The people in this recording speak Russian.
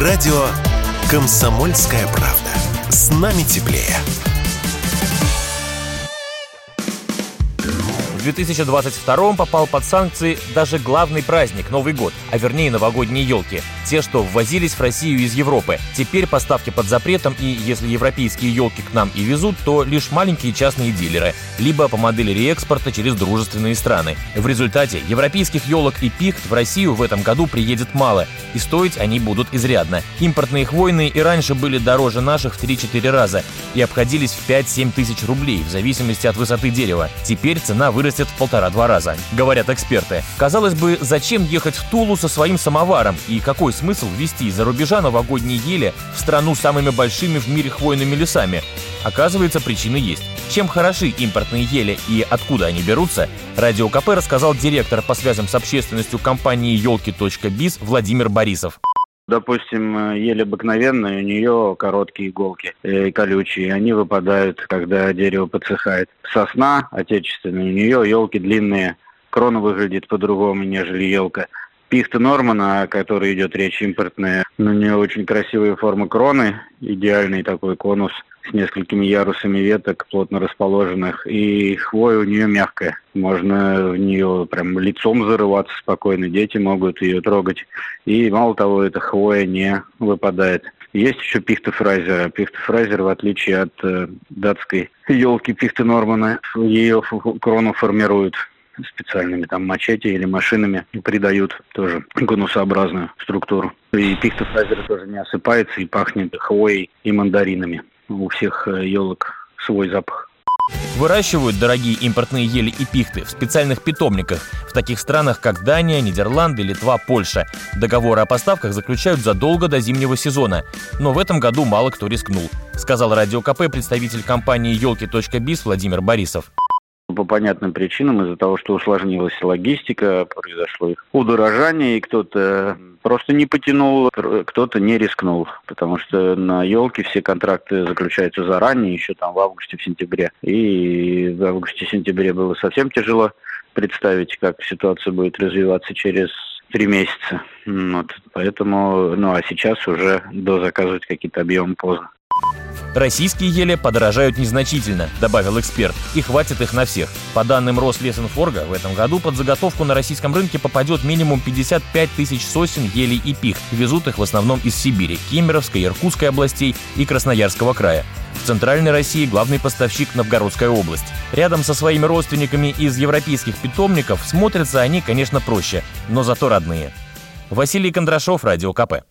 Радио «Комсомольская правда». С нами теплее. В 2022 попал под санкции даже главный праздник – Новый год, а вернее новогодние елки. Те, что ввозились в Россию из Европы. Теперь поставки под запретом, и если европейские елки к нам и везут, то лишь маленькие частные дилеры, либо по модели реэкспорта через дружественные страны. В результате европейских елок и пихт в Россию в этом году приедет мало, и стоить они будут изрядно. Импортные хвойные и раньше были дороже наших в 3-4 раза и обходились в 5-7 тысяч рублей в зависимости от высоты дерева. Теперь цена вырастет вырастет в полтора-два раза, говорят эксперты. Казалось бы, зачем ехать в Тулу со своим самоваром и какой смысл ввести из-за рубежа новогодние ели в страну с самыми большими в мире хвойными лесами? Оказывается, причины есть. Чем хороши импортные ели и откуда они берутся, Радио КП рассказал директор по связям с общественностью компании елки.биз Владимир Борисов. Допустим, ели обыкновенные, у нее короткие иголки э, колючие, они выпадают, когда дерево подсыхает. Сосна отечественная, у нее елки длинные, крона выглядит по-другому, нежели елка. Пихта Нормана, о которой идет речь импортная, у нее очень красивые формы кроны, идеальный такой конус – с несколькими ярусами веток, плотно расположенных, и хвоя у нее мягкая. Можно в нее прям лицом зарываться спокойно, дети могут ее трогать. И мало того, эта хвоя не выпадает. Есть еще пихта Фрайзера. Пихта Фрайзер, в отличие от э, датской елки пихты Нормана, ее крону формируют специальными там мачете или машинами придают тоже конусообразную структуру. И пихта Фрайзера тоже не осыпается и пахнет хвоей и мандаринами у всех елок э, свой запах. Выращивают дорогие импортные ели и пихты в специальных питомниках в таких странах, как Дания, Нидерланды, Литва, Польша. Договоры о поставках заключают задолго до зимнего сезона. Но в этом году мало кто рискнул, сказал Радио КП представитель компании елки.биз Владимир Борисов по понятным причинам, из-за того, что усложнилась логистика, произошло удорожание, и кто-то просто не потянул, кто-то не рискнул, потому что на елке все контракты заключаются заранее, еще там в августе, в сентябре. И в августе-сентябре было совсем тяжело представить, как ситуация будет развиваться через три месяца. Вот, поэтому, ну а сейчас уже дозаказывать какие-то объемы поздно. Российские ели подорожают незначительно, добавил эксперт, и хватит их на всех. По данным Рослесинфорга, в этом году под заготовку на российском рынке попадет минимум 55 тысяч сосен, елей и пих. Везут их в основном из Сибири, Кемеровской, Иркутской областей и Красноярского края. В Центральной России главный поставщик Новгородская область. Рядом со своими родственниками из европейских питомников смотрятся они, конечно, проще, но зато родные. Василий Кондрашов, Радио КП.